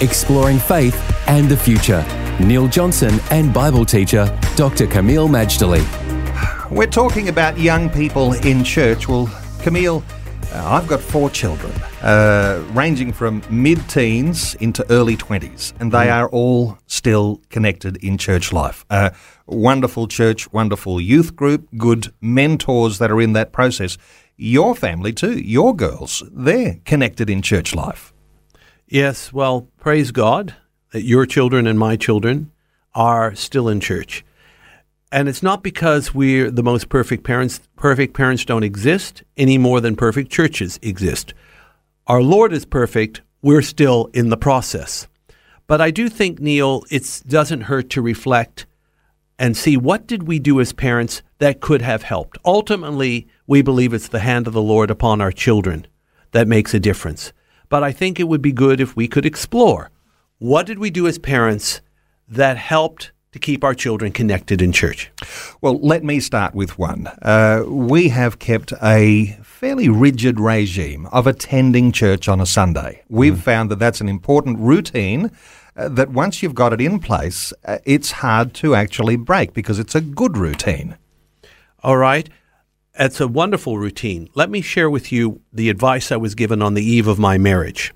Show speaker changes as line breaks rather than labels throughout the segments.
Exploring faith and the future. Neil Johnson and Bible teacher Dr. Kameel Majdali.
We're talking about young people in church. Well, Kameel, uh, I've got four children, uh, ranging from mid teens into early 20s, and they are all still connected in church life. Uh, wonderful church, wonderful youth group, good mentors that are in that process. Your family, too, your girls, they're connected in church life.
Yes, well, praise God that your children and my children are still in church. And it's not because we're the most perfect parents. Perfect parents don't exist any more than perfect churches exist. Our Lord is perfect. We're still in the process. But I do think, Neil, it doesn't hurt to reflect and see what did we do as parents that could have helped. Ultimately, we believe it's the hand of the Lord upon our children that makes a difference. But I think it would be good if we could explore what did we do as parents that helped to keep our children connected in church?
Well, let me start with one. Uh, we have kept a fairly rigid regime of attending church on a Sunday. We've mm. found that that's an important routine. Uh, that once you've got it in place, uh, it's hard to actually break because it's a good routine.
All right. It's a wonderful routine. Let me share with you the advice I was given on the eve of my marriage.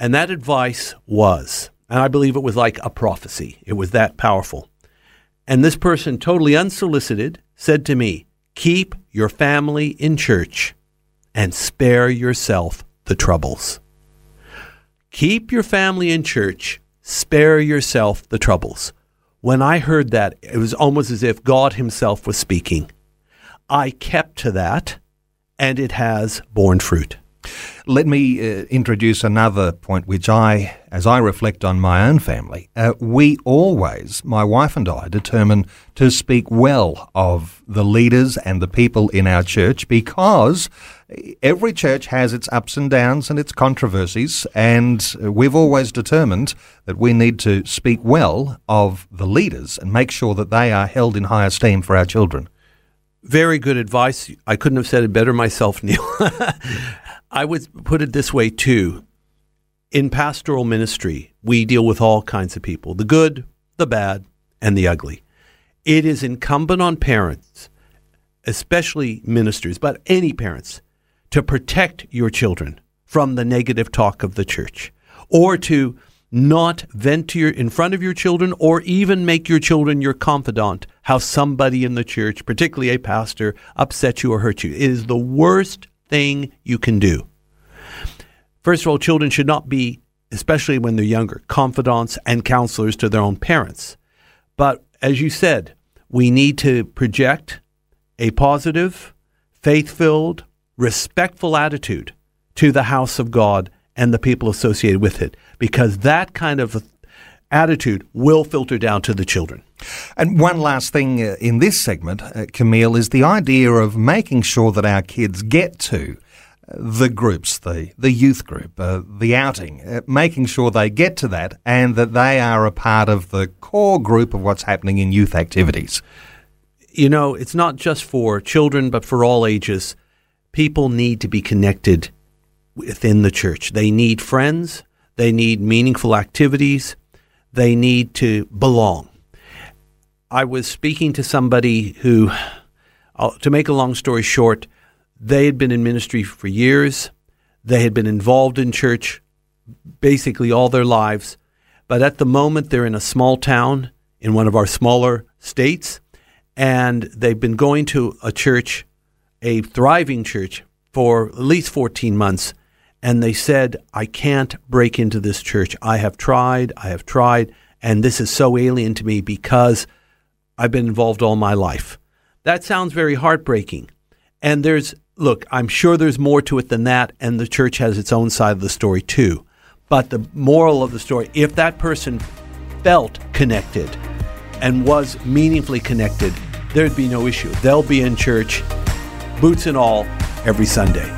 And that advice was and I believe it was like a prophecy. It was that powerful. And this person, totally unsolicited, said to me, Keep your family in church and spare yourself the troubles. Keep your family in church, spare yourself the troubles. When I heard that, it was almost as if God Himself was speaking. I kept to that, and it has borne fruit.
Let me uh, introduce another point which I, as I reflect on my own family, uh, we always, my wife and I, determine to speak well of the leaders and the people in our church because every church has its ups and downs and its controversies, and we've always determined that we need to speak well of the leaders and make sure that they are held in high esteem for our children.
Very good advice. I couldn't have said it better myself, Neil. I would put it this way too. In pastoral ministry, we deal with all kinds of people the good, the bad, and the ugly. It is incumbent on parents, especially ministers, but any parents, to protect your children from the negative talk of the church or to not vent to your, in front of your children or even make your children your confidant how somebody in the church, particularly a pastor, upset you or hurt you. It is the worst thing you can do. First of all, children should not be, especially when they're younger, confidants and counselors to their own parents. But as you said, we need to project a positive, faith filled, respectful attitude to the house of God and the people associated with it, because that kind of attitude will filter down to the children.
And one last thing uh, in this segment, uh, Kameel, is the idea of making sure that our kids get to uh, the groups, the, the youth group, uh, the outing, uh, making sure they get to that and that they are a part of the core group of what's happening in youth activities.
You know, it's not just for children, but for all ages. People need to be connected within the church. They need friends, they need meaningful activities, they need to belong. I was speaking to somebody who, to make a long story short, they had been in ministry for years. They had been involved in church basically all their lives. But at the moment, they're in a small town in one of our smaller states, and they've been going to a church, a thriving church, for at least 14 months. And they said, I can't break into this church. I have tried, I have tried, and this is so alien to me because I've been involved all my life. That sounds very heartbreaking. And there's, look, I'm sure there's more to it than that, and the church has its own side of the story too. But the moral of the story, if that person felt connected and was meaningfully connected, there'd be no issue. They'll be in church, boots and all, every Sunday.